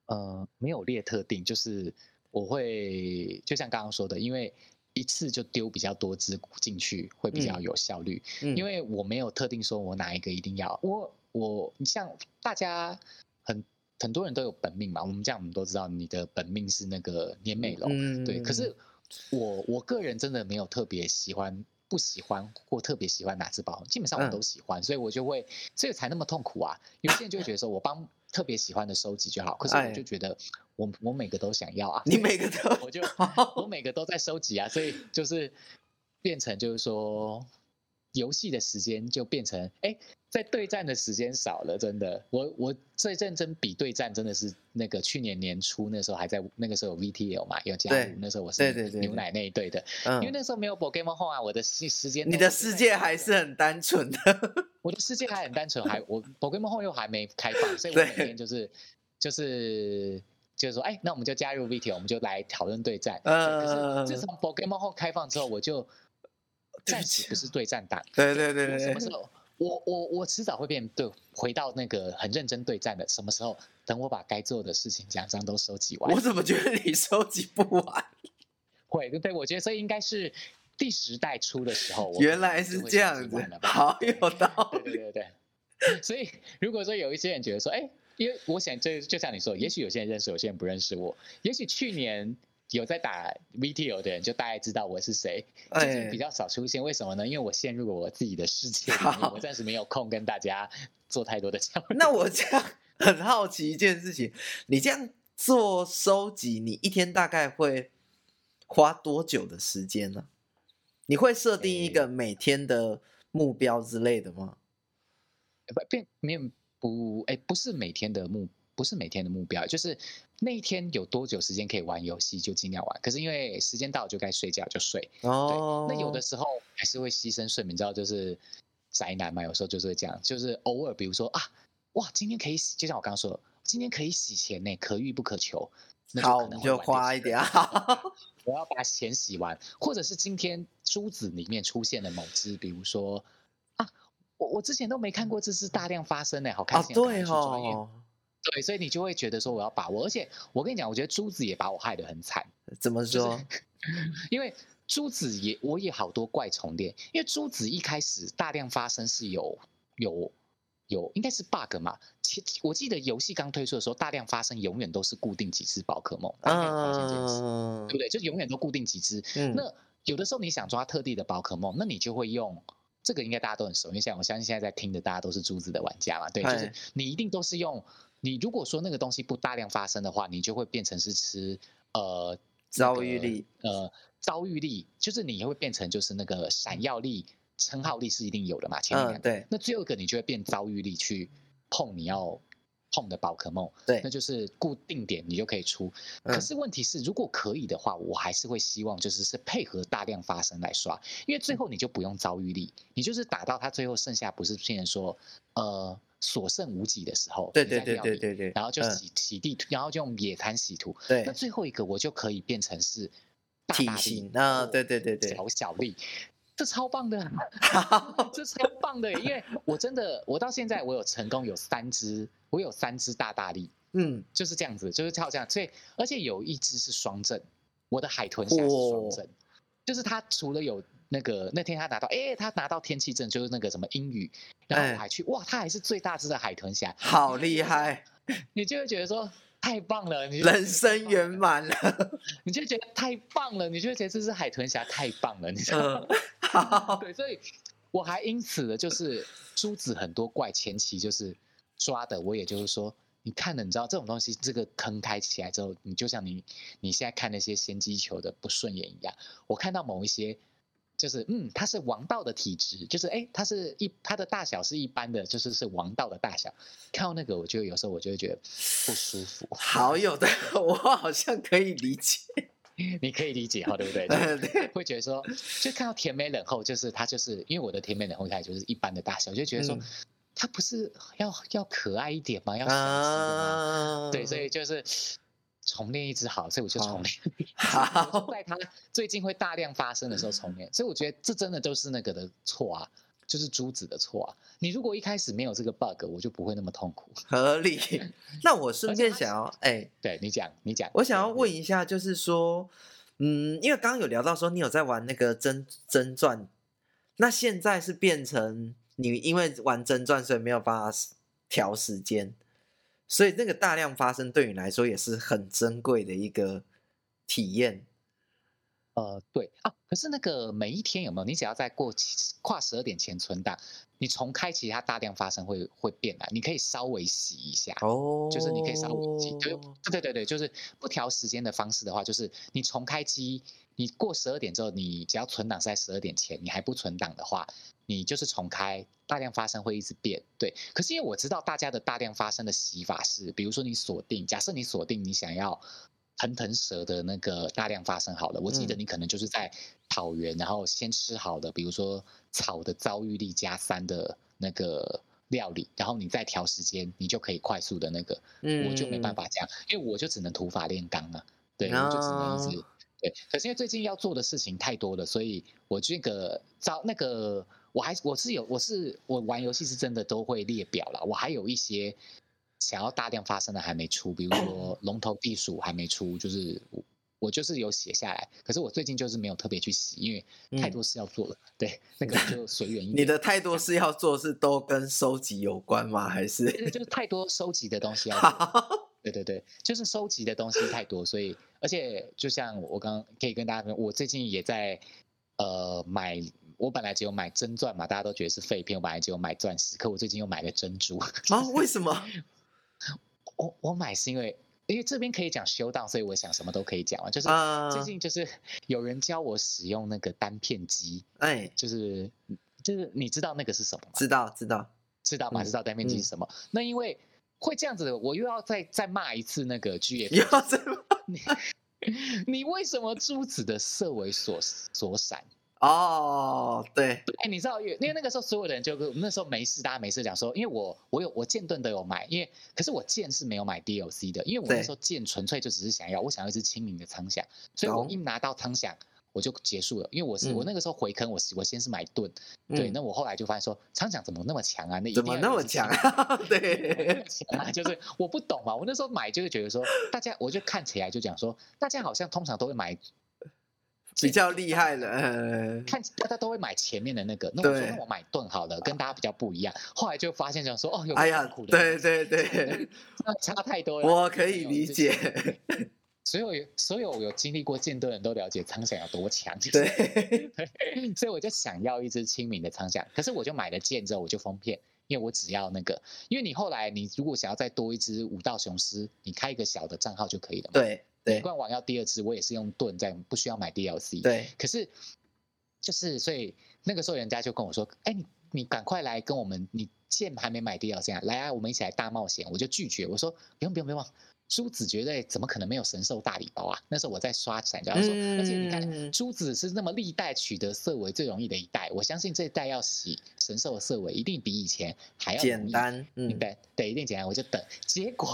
呃，没有列特定，就是我会就像刚刚说的，因为一次就丢比较多只进去，会比较嗯有效率。嗯，因为我没有特定说我哪一个一定要，我我你像大家很很多人都有本命嘛，我们这样我们都知道你的本命是那个年美龙，嗯对，可是我我个人真的没有特别喜欢。不喜欢或特别喜欢哪只宝，基本上我嗯都喜欢，所以我就会，所以才那么痛苦啊。有些人就会觉得说，我帮特别喜欢的收集就好，可是哎我就觉得我我每个都想要啊，你每个都我就我每个都在收集啊，所以就是变成就是说，游戏的时间就变成哎，在对战的时间少了，真的。我我最认真比对战真的是那个去年年初那时候还在那个时候有 VTL 嘛，有加对入，那时候我是牛奶那一队的，因为嗯，那时候没有 Pokemon Home 啊，我的时时间你的世界还是很单纯的。我的世界还很单纯，还我 Pokemon Home 又还没开放，所以我对每天就是就是就是说，哎，那我们就加入 VTL，我们就来讨论对战。呃可是自从 Pokemon Home 开放之后，我就 暂时不是对战党。对对对对什么时候？我我我迟早会变对，回到那个很认真对战的。什么时候？等我把该做的事情奖章都收集完我。怎么觉得你收集不完？会，对对，我觉得所以应该是第十代出的时候，我原来是这样子好有道对理。对对对。所以如果说有一些人觉得说，哎，因为我想就就像你说，也许有些人认识，有些人不认识我。也许去年有在打 VTO 的人，就大概知道我是谁。最近哎比较少出现，为什么呢？因为我陷入了我自己的世界里面，我暂时没有空跟大家做太多的交流。那我这样，很好奇一件事情，你这样做收集，你一天大概会花多久的时间呢？你会设定一个每天的目标之类的吗？不变没有不哎，不是每天的目，不是每天的目标，就是那一天有多久时间可以玩游戏就尽量玩。可是因为时间到就该睡觉就睡。哦。对，那有的时候还是会牺牲睡眠，你知道就是宅男嘛，有时候就是会这样，就是偶尔比如说啊，哇，今天可以洗，就像我刚刚说，今天可以洗钱呢，可遇不可求。好，你就花一点啊。我要把钱洗完，或者是今天珠子里面出现了某只，比如说啊，我我之前都没看过这只大量发生的，好开心。对哦，对，所以你就会觉得说我要把握，而且我跟你讲，我觉得珠子也把我害得很惨。怎么说？因为珠子也我也好多怪重叠，因为珠子一开始大量发生是有有。有应该是 bug 嘛？其我记得游戏刚推出的时候，大量发生永远都是固定几只宝可梦，对不对？就永远都固定几只。那有的时候你想抓特地的宝可梦，那你就会用这个，应该大家都很熟，因为像我相信现在在听的大家都是珠子的玩家嘛，对，就是你一定都是用你如果说那个东西不大量发生的话，你就会变成是吃呃遭遇力，呃遭遇力，就是你会变成就是那个闪耀力。称号力是一定有的嘛？前面两个，那最后一个你就会变遭遇力去碰你要碰的宝可梦，对，那就是固定点你就可以出。可是问题是，如果可以的话，我还是会希望就是是配合大量发生来刷，因为最后你就不用遭遇力，你就是打到它最后剩下不是变成说呃所剩无几的时候，对对对对对对，然后就洗洗地图，然后就用野餐洗图，对，那最后一个我就可以变成是大型啊，对对对对，小小力。这超棒的，这超棒的，因为我真的，我到现在我有成功有三只，我有三只大大力，嗯，就是这样子，就是跳这样，所以而且有一只是双正，我的海豚侠是双正，就是他除了有那个那天他拿到，哎，他拿到天气证，就是那个什么英语，然后我还去，哇，他还是最大只的海豚侠，好厉害，你就会觉得说。太棒了，你人生圆满了，你就觉得太棒了，你就觉得这只海豚侠太棒了，你知道吗？对，所以我还因此的就是珠子很多怪前期就是抓的，我也就是说，你看了，你知道这种东西，这个坑开起来之后，你就像你你现在看那些先机球的不顺眼一样，我看到某一些。就是嗯，它是王道的体质，就是哎，它是一它的大小是一般的，就是是王道的大小。看到那个，我就有时候我就会觉得不舒服。好有的，我好像可以理解，你可以理解哈，对不对？对，会觉得说，就看到甜美冷后，就是它就是因为我的甜美冷后它就是一般的大小，就觉得说，它不是要要可爱一点吗？要小对，所以就是。重练一只好，所以我就重练。好，在它最近会大量发生的时候重练，所以我觉得这真的都是那个的错啊，就是珠子的错啊。你如果一开始没有这个 bug，我就不会那么痛苦。合理。那我顺便想要，哎，对你讲，你讲，我想要问一下，就是说，嗯，因为刚刚有聊到说你有在玩那个真真传，那现在是变成你因为玩真传，所以没有办法调时间。所以那个大量发生对你来说也是很珍贵的一个体验。呃，对啊，可是那个每一天有没有？你只要在过跨十二点前存档，你重开其他大量发生会会变啊。你可以稍微洗一下哦，就是你可以稍微洗，对对对对，就是不调时间的方式的话，就是你重开机，你过十二点之后，你只要存档是在十二点前，你还不存档的话。你就是重开，大量发生会一直变，对。可是因为我知道大家的大量发生的洗法是，比如说你锁定，假设你锁定你想要腾腾蛇的那个大量发生好了，我记得你可能就是在草原，然后先吃好的，比如说草的遭遇力加三的那个料理，然后你再调时间，你就可以快速的那个。嗯。我就没办法这样，因为我就只能土法炼钢啊，对，我就只能一直对。可是因为最近要做的事情太多了，所以我这个招那个。我还我是有我是我玩游戏是真的都会列表了，我还有一些想要大量发生的还没出，比如说龙头地鼠还没出，就是我我就是有写下来，可是我最近就是没有特别去洗，因为太多事要做了。对，那个就随缘一 点。你的太多事要做是都跟收集有关吗？还是就是太多收集的东西要做？对对对，就是收集的东西太多，所以而且就像我刚刚可以跟大家说，我最近也在呃买。我本来只有买真钻嘛，大家都觉得是废片。我本来只有买钻石，可我最近又买了珍珠。啊？为什么？我我买是因为因为这边可以讲修道，所以我想什么都可以讲啊。就是啊最近就是有人教我使用那个单片机，哎，就是就是你知道那个是什么吗？知道知道，知道吗？嗯知道单片机是什么？那因为会这样子的，我又要再再骂一次那个 这么你 你为什么珠子的色为所所闪？哦，对，哎，你知道，因为那个时候所有的人就跟那时候没事，大家没事讲说，因为我我有我剑盾都有买，因为可是我剑是没有买 DLC 的，因为我那对时候剑纯粹就只是想要我想要一只清明的苍响，所以我一拿到苍响我就结束了，因为我是、我嗯那个时候回坑，我是我先是买盾，对，嗯那我后来就发现说苍响怎么那么强啊？那一怎么 那么强啊？对，强啊，就是我不懂嘛，我那时候买就会觉得说，大家我就看起来就讲说，大家好像通常都会买比较厉害的，呃，看大家都会买前面的那个，那我说那我买盾好了，跟大家比较不一样。后来就发现讲说，哦，有哎呀对对对，那差太多了。我可以理解，所有有所有有经历过剑盾的人都了解苍响有多强，就是对，对，所以我就想要一只亲民的苍响，可是我就买了剑之后我就封片，因为我只要那个，因为你后来你如果想要再多一只武道雄狮，你开一个小的账号就可以了嘛。，对对官网要第二次，我也是用盾在，不需要买 DLC。对，可是就是所以那个时候人家就跟我说，哎，你你赶快来跟我们，你剑还没买 DLC 啊，来啊，我们一起来大冒险。我就拒绝，我说不用不用不用。珠子绝对怎么可能没有神兽大礼包啊？那时候我在刷闪耀，他说，而且你看嗯珠子是那么历代取得色尾最容易的一代，我相信这一代要洗神兽的色尾一定比以前还要。简单，嗯，对对，一定简单，我就等。结果，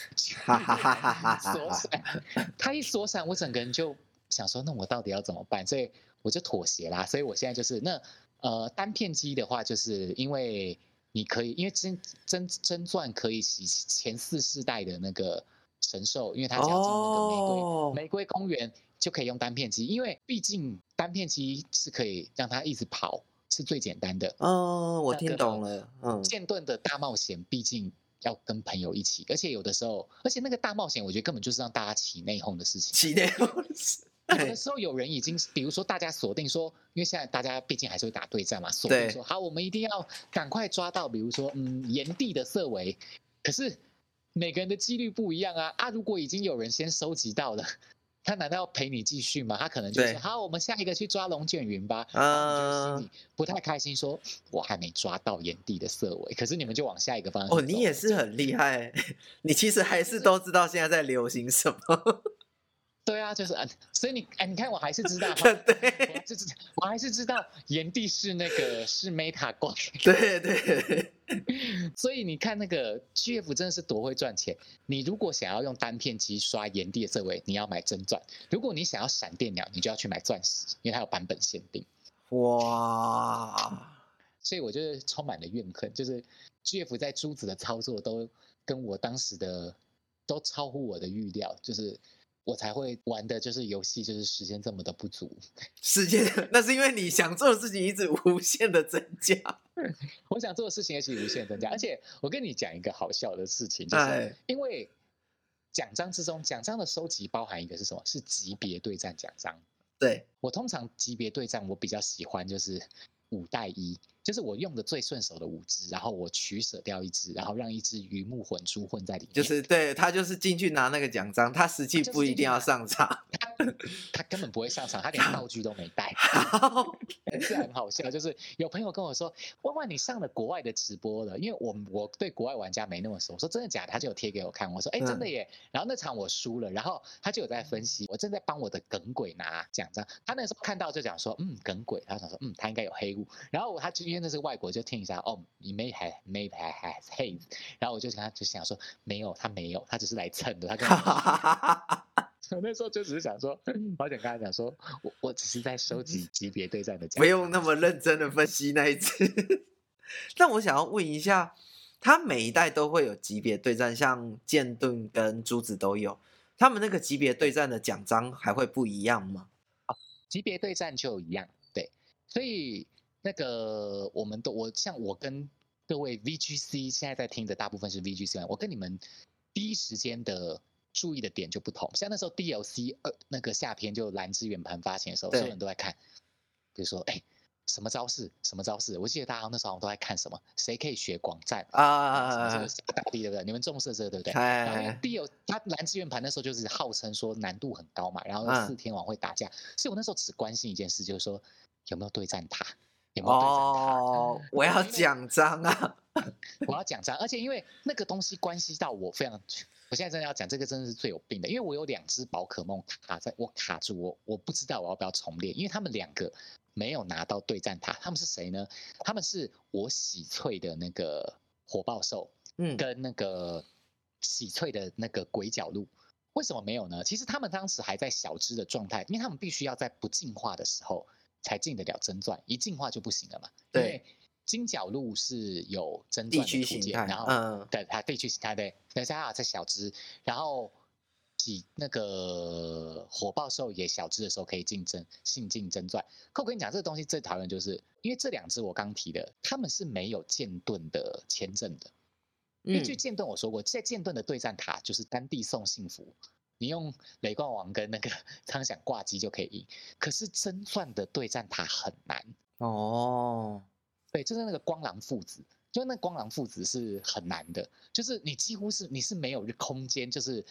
哈哈哈哈哈哈锁闪，他一锁闪，我整个人就想说，那我到底要怎么办？所以我就妥协啦。所以我现在就是那呃单片机的话，就是因为你可以，因为真真真钻可以洗前四世代的那个神兽，因为它只要进那个玫瑰、哦玫瑰公园就可以用单片机，因为毕竟单片机是可以让它一直跑，是最简单的。嗯，我听懂了，嗯，剑盾的大冒险，毕竟要跟朋友一起，而且有的时候，而且那个大冒险，我觉得根本就是让大家起内讧的事情。起内讧，有的时候有人已经，比如说大家锁定说，因为现在大家毕竟还是会打对战嘛，锁定说好，我们一定要赶快抓到，比如说嗯炎帝的色违，可是每个人的几率不一样啊啊！如果已经有人先收集到了。他难道要陪你继续吗？他可能就对说好，我们下一个去抓龙卷云吧。嗯然后你就心里不太开心，说我还没抓到炎帝的色尾，可是你们就往下一个方向哦，你也是很厉害，你其实还是都知道现在在流行什么，对啊，就是啊，所以你哎，你看我还是知道，对我还是知我还是知道炎帝是那个是 Meta 怪，对对，所以你看那个 GF 真的是多会赚钱。你如果想要用单片机刷炎帝的色尾，你要买真钻；如果你想要闪电鸟，你就要去买钻石，因为它有版本限定。哇，所以我就是充满了怨恨，就是 GF 在珠子的操作都跟我当时的都超乎我的预料，就是我才会玩的就是游戏就是时间这么的不足。时间 那是因为你想做的事情一直无限的增加，我想做的事情也是无限增加，而且我跟你讲一个好笑的事情，就是哎，因为奖章之中，奖章的收集包含一个是什么？是级别对战奖章。对，我通常级别对战，我比较喜欢就是五带一，就是我用的最顺手的五只，然后我取舍掉一只，然后让一只鱼目混珠混在里面。就是对他就是进去拿那个奖章，他实际不一定要上场，他 根本不会上场，他连道具都没带。好，是很好笑，就是有朋友跟我说：“万万，你上了国外的直播了。”因为我我对国外玩家没那么熟，我说真的假的？他就有贴给我看，我说：“哎，真的耶。”然后那场我输了，然后他就有在分析，我正在帮我的耿鬼拿奖章。他那时候看到就讲说：“嗯，耿鬼。”他想说：“嗯，他应该有黑雾。”然后我他就因为那是外国，就听一下哦，你 may have may have has haze。然后我就跟他就想说：“没有，他没有，他只是来蹭的。”他跟 我我那时候就只是想说，我想跟他讲说，我我只是在收集级别对战的奖不用那么认真的分析那一次。但我想要问一下，他每一代都会有级别对战，像剑盾跟珠子都有，他们那个级别对战的奖章还会不一样吗？级别对战就一样，对，所以那个我们都我像我跟各位 VGC 现在在听的大部分是 VGC，我跟你们第一时间的注意的点就不同。像那时候 DLC 二那个夏天就蓝之圆盘发行的时候，所有人都在看，比如说哎。什么招式？什么招式？我记得大家那时候都在看什么？谁可以学广战啊？这个是大地对不对？你们重视这个对不对？？DLC 他蓝资源盘那时候就是号称说难度很高嘛，然后四天王会打架，所以我那时候只关心一件事，就是说有没有对战塔，有没有对战塔？哦，我要奖章啊！我要奖章，而且因为那个东西关系到我非常。我现在真的要讲这个，真的是最有病的，因为我有两只宝可梦卡在我卡住我，我不知道我要不要重练，因为他们两个没有拿到对战塔，他们是谁呢？他们是我喜翠的那个火爆兽，嗯，跟那个喜翠的那个鬼角鹿，为什么没有呢？其实他们当时还在小只的状态，因为他们必须要在不进化的时候才进得了真钻，一进化就不行了嘛，对。金角鹿是有真钻的图鉴，然后对它地区形态对，等下在小只，然后几那个火爆兽也小只的时候可以竞争性竞争钻。可我跟你讲，这个东西最讨厌就是因为这两只我刚提的，他们是没有剑盾的签证的。因为去剑盾我说过，在剑盾的对战塔就是单地送幸福，你用雷冠王跟那个苍响挂机就可以赢。可是真钻的对战塔很难哦。对，就是那个光狼父子，就那光狼父子是很难的，就是你几乎是你是没有空间，就是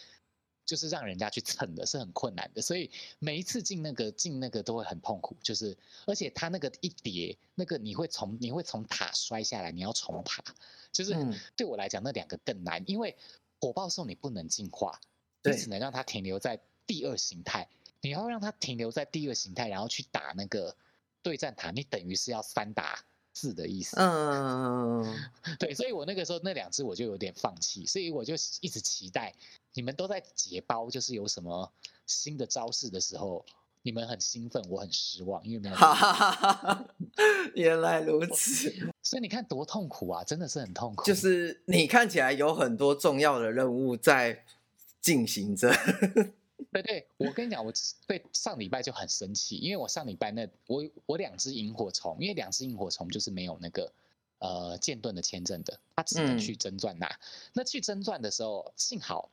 就是让人家去蹭的，是很困难的。所以每一次进那个进那个都会很痛苦，就是而且他那个一叠，那个你会从你会从塔摔下来，你要重爬，就是对我来讲那两个更难，因为火爆兽你不能进化，你只能让它停留在第二形态，你要让它停留在第二形态，然后去打那个对战塔，你等于是要三打。字的意思，嗯，对，所以我那个时候那两只我就有点放弃，所以我就一直期待你们都在解包，就是有什么新的招式的时候，你们很兴奋，我很失望，因为没有。原来如此，所以你看多痛苦啊，真的是很痛苦。就是你看起来有很多重要的任务在进行着。对对，我跟你讲，我对上礼拜就很生气，因为我上礼拜那我我两只萤火虫，因为两只萤火虫就是没有那个呃剑盾的签证的，他只能去真钻拿。那去真钻的时候，幸好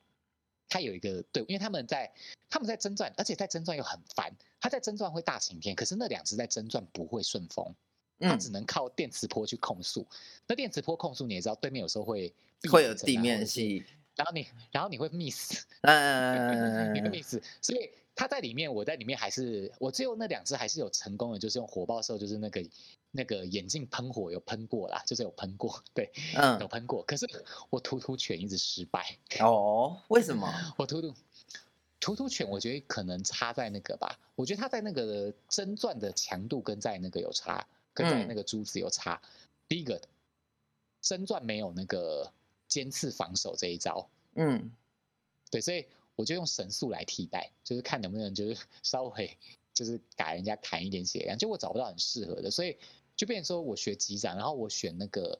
他有一个队伍，因为他们在他们在真钻，而且在真钻又很烦，他在真钻会大晴天，可是那两只在真钻不会顺风，他只能靠电磁波去控速。那电磁波控速你也知道，对面有时候会会有地面系。然后你，然后你会 miss，嗯，你会 miss，所以他在里面，我在里面还是，我最后那两只还是有成功的，就是用火爆兽，就是那个那个眼镜喷火有喷过啦，就是有喷过，对，嗯，有喷过。可是我突突犬一直失败。哦，为什么？我突突突突犬，我觉得可能差在那个吧，我觉得它在那个针钻的强度跟在那个有差，跟在那个珠子有差。第一个针钻没有那个。尖刺防守这一招，嗯，对，所以我就用神速来替代，就是看能不能就是稍微就是改人家砍一点血量，结果找不到很适合的，所以就变成说我学机长，然后我选那个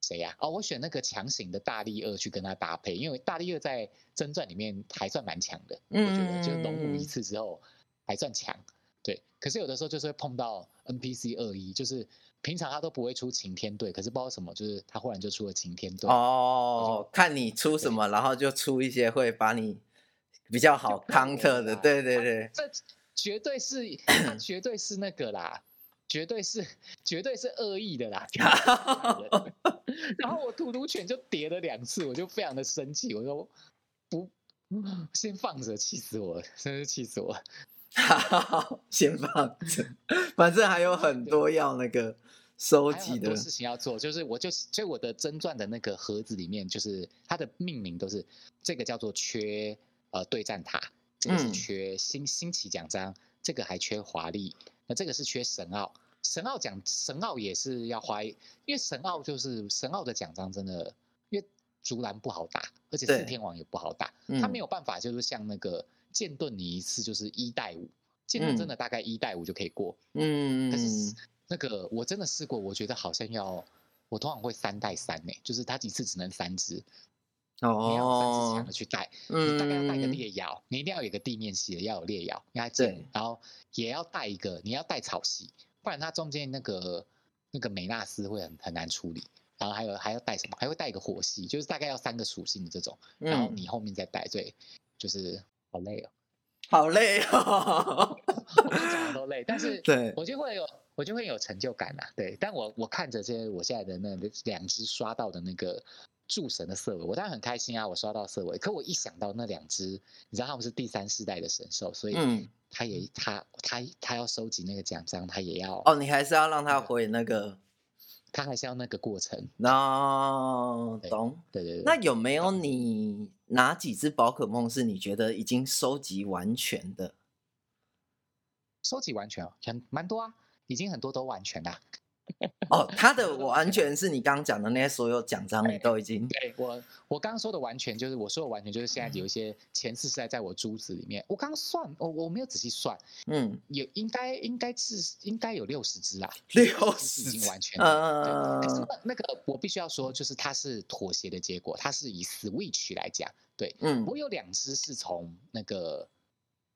谁呀？哦，我选那个强行的大力二去跟他搭配，因为大力二在真传里面还算蛮强的，我觉得就龙舞一次之后还算强，对。可是有的时候就是会碰到 NPC 二一，就是。平常他都不会出晴天队，可是不知道什么，就是他忽然就出了晴天队。哦，看你出什么，然后就出一些会把你比较好 counter 的，对对对。这绝对是，绝对是那个啦，绝对是，绝对是恶意的啦。然后我突突犬就叠了两次，我就非常的生气，我说不，先放着，气死我了，真是气死我。了。好，先放着，反正还有很多要那个收集的事情要做。就是我就所以我的真传的那个盒子里面，就是它的命名都是这个叫做缺呃对战塔，这个是缺新新奇奖章，这个还缺华丽，那这个是缺神奥。神奥奖神奥也是要花，因为神奥就是神奥的奖章真的，因为竹篮不好打，而且四天王也不好打，他没有办法就是像那个。剑盾你一次就是一带五，剑盾真的大概一带五就可以过。嗯，可是那个我真的试过，我觉得好像要我通常会三带三呢，就是他一次只能三只。哦，你要三只强的去带，你大概要带个猎妖，你一定要有个地面系的，要有猎妖，你还剑，然后也要带一个，你要带草系，不然它中间那个那个美纳斯会很很难处理。然后还有还要带什么？还会带一个火系，就是大概要三个属性的这种，然后你后面再带，对，就是。好累哦，好累哦，我讲的都累，但是对我就会有，我就会有成就感啦。对，但我我看着这些我现在的那两只刷到的那个诸神的色尾，我当然很开心啊，我刷到色尾。可我一想到那两只，你知道他们是第三世代的神兽，所以嗯，他也他他他要收集那个奖章，他也要哦，你还是要让他回那个，他还是要那个过程。哦，对懂。对对对。那有没有你哪几只宝可梦是你觉得已经收集完全的？收集完全哦，很蛮多啊，已经很多都完全啦。哦，他的完全是你刚刚讲的那些所有奖章，你都已经对我，我刚刚说的完全就是我说的完全就是现在有一些前四是在在我珠子里面，我刚刚算，我我没有仔细算，嗯有应该应该是应该有六十只啦，六十只已经完全的。对，可是那个我必须要说，就是它是妥协的结果，它是以 Switch 来讲，对嗯我有两只是从那个，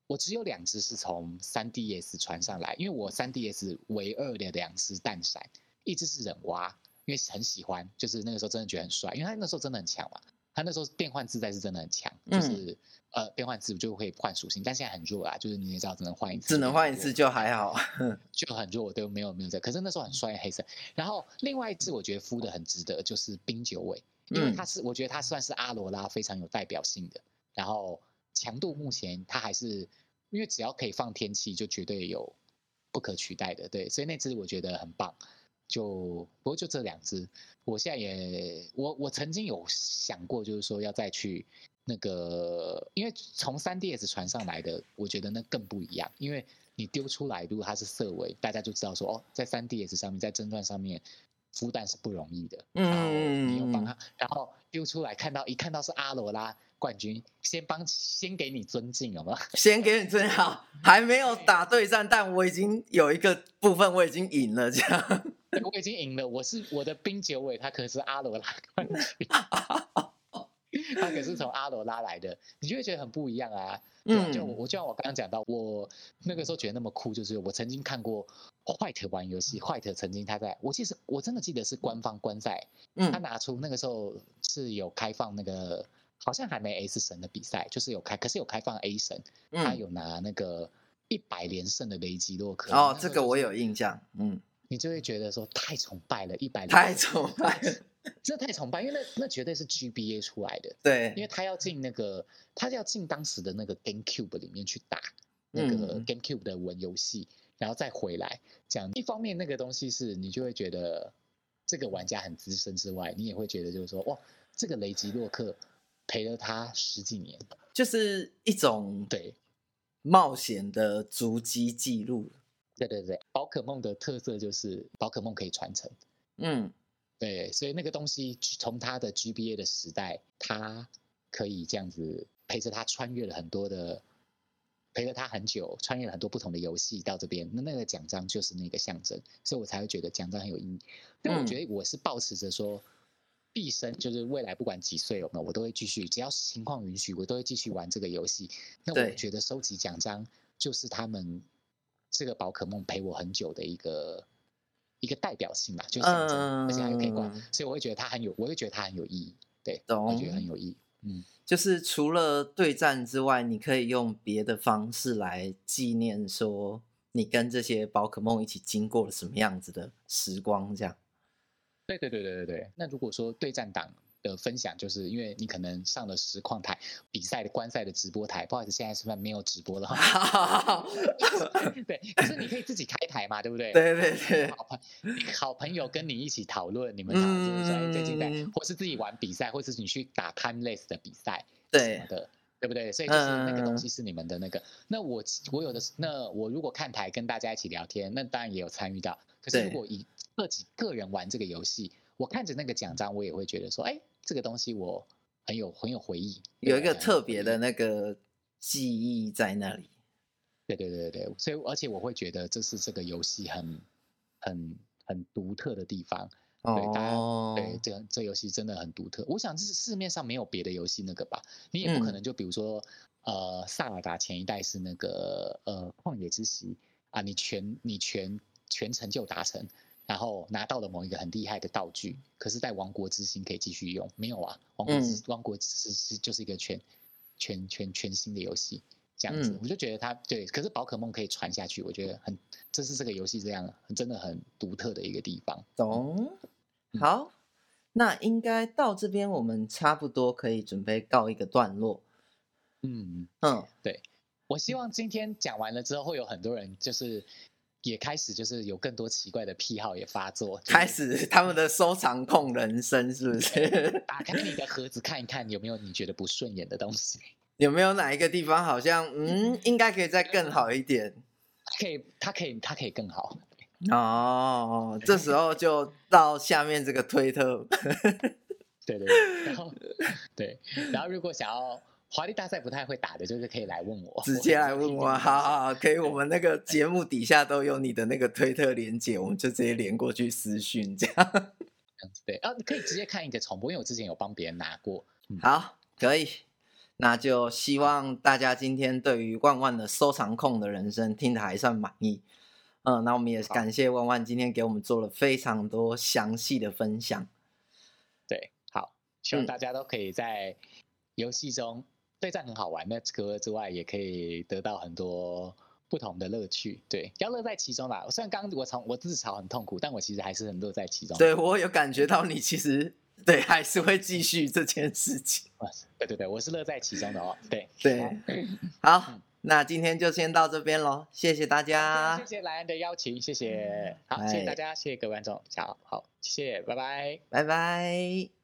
我只有两只是从 3DS 传上来，因为我 3DS 唯二的两只蛋闪，一只是忍蛙，因为很喜欢，就是那个时候真的觉得很帅，因为他那时候真的很强嘛，他那时候变换自在是真的很强，就嗯是、呃变换自就会换属性，但现在很弱啊，就是你也知道只能换一次，只能换一次就就还好。就很弱，对，没有没有在，可是那时候很帅黑色。然后另外一只我觉得敷的很值得，就是冰九尾，因为嗯它是、我觉得它算是阿罗拉非常有代表性的，然后强度目前它还是因为只要可以放天气，就绝对有不可取代的，对，所以那只我觉得很棒。就不过就这两只，我现在也我我曾经有想过，就是说要再去那个，因为从三 DS 传上来的，我觉得那更不一样，因为你丢出来，如果它是色尾，大家就知道说哦，在三 DS 上面，在争端上面孵蛋是不容易的，嗯你又帮他，然后丢出来看到一看到是阿罗拉冠军，先帮先给你尊敬，有没有？先给你尊好，还没有打对战，但我已经有一个部分我已经赢了，这样。我已经赢了，我是我的冰九尾，他可是阿罗拉冠军，他可是从阿罗拉来的，你就会觉得很不一样啊。对啊就我就像我刚刚讲到，我那个时候觉得那么酷，就是我曾经看过 White 玩游戏，White 曾经他在我记得是我真的记得是官方官赛，他嗯拿出那个时候是有开放那个好像还没 S 神的比赛，就是有开，可是有开放 A 神，他嗯，有拿那个一百连胜的雷吉洛克。哦，这个我有印象，嗯，你就会觉得说太崇拜了，一百太崇拜了，真的太崇拜，因为那那绝对是 GBA 出来的，对因对，为他要进那个他要进当时的那个 GameCube 里面去打那个嗯 GameCube 的文游戏，然后再回来讲。一方面那个东西是你就会觉得这个玩家很资深之外，你也会觉得就是说哇，这个雷吉洛克陪了他十几年，就是一种对。冒险的足迹记录，对对对，宝可梦的特色就是宝可梦可以传承，嗯对，所以那个东西从他的 GBA 的时代，他可以这样子陪着他穿越了很多的，陪了他很久，穿越了很多不同的游戏到这边，那那个奖章就是那个象征，所以我才会觉得奖章很有意义。但我嗯觉得我是抱持着说，毕生就是未来不管几岁有我都会继续，只要情况允许，我都会继续玩这个游戏。那我觉得收集奖章就是他们这个宝可梦陪我很久的一个一个代表性吧，就是象征，而且还可以挂嗯，所以我会觉得它很有，我会觉得它很有意义。对，懂我觉得很有意义。嗯，就是除了对战之外，你可以用别的方式来纪念，说你跟这些宝可梦一起经过了什么样子的时光，这样。对对对对对对。那如果说对战党的分享，就是因为你可能上了实况台比赛的观赛的直播台，不好意思，现在是不是没有直播了？对，可是你可以自己开台嘛，对不对？对对对好朋好朋友跟你一起讨论，你们讨论就是说，哎，最近在嗯，或是自己玩比赛，或是你去打 timeless 的比赛，对的，对不对？所以就是那个东嗯西是你们的那个。那我我有的是，那我如果看台跟大家一起聊天，那当然也有参与到。可是如果以自己个人玩这个游戏，我看着那个奖章，我也会觉得说，哎，这个东西我很有很有回忆，有一个特别的那个记忆在那里。对对对对，所以而且我会觉得这是这个游戏很很很独特的地方。对，大家哦，对这这游戏真的很独特。我想这是市面上没有别的游戏那个吧，你也不可嗯能就比如说，呃，萨尔达前一代是那个呃旷野之息啊，你全你全全成就达成，然后拿到了某一个很厉害的道具，可是，在王国之心可以继续用，没有啊？王国之、嗯王国之心就是一个全全全全新的游戏。这样子，嗯我就觉得它对，可是宝可梦可以传下去，我觉得很，这是这个游戏这样真的很独特的一个地方。懂。嗯好，那应该到这边我们差不多可以准备告一个段落。嗯，嗯，对我希望今天讲完了之后，会有很多人就是也开始就是有更多奇怪的癖好也发作，就是开始他们的收藏控人生是不是？打开你的盒子看一看有没有你觉得不顺眼的东西。有没有哪一个地方好像嗯，应该可以再更好一点？可以，它可以，它可以更好。哦，这时候就到下面这个推特，对对对，然后 对，然后如果想要华丽大赛不太会打的，就是可以来问我，直接来问我，好好好，可以，我们那个对节目底下都有你的那个推特连接，我们就直接连过去私讯这样。对，啊，你可以直接看一个重播，因为我之前有帮别人拿过。嗯，好，可以，那就希望大家今天对于万万的收藏控的人生听得还算满意。嗯，那我们也好感谢万万今天给我们做了非常多详细的分享。对，好，希望嗯大家都可以在游戏中对战很好玩，那除了之外，也可以得到很多不同的乐趣。对，要乐在其中啦。虽然刚刚我从我自嘲很痛苦，但我其实还是很乐在其中。对我有感觉到你其实对还是会继续这件事情。对对对，我是乐在其中的哦。对，对好，好，那今天就先到这边喽，谢谢大家谢，谢莱恩的邀请，谢谢，好，谢谢大家，谢谢各位观众，好好，谢谢，拜拜。拜拜。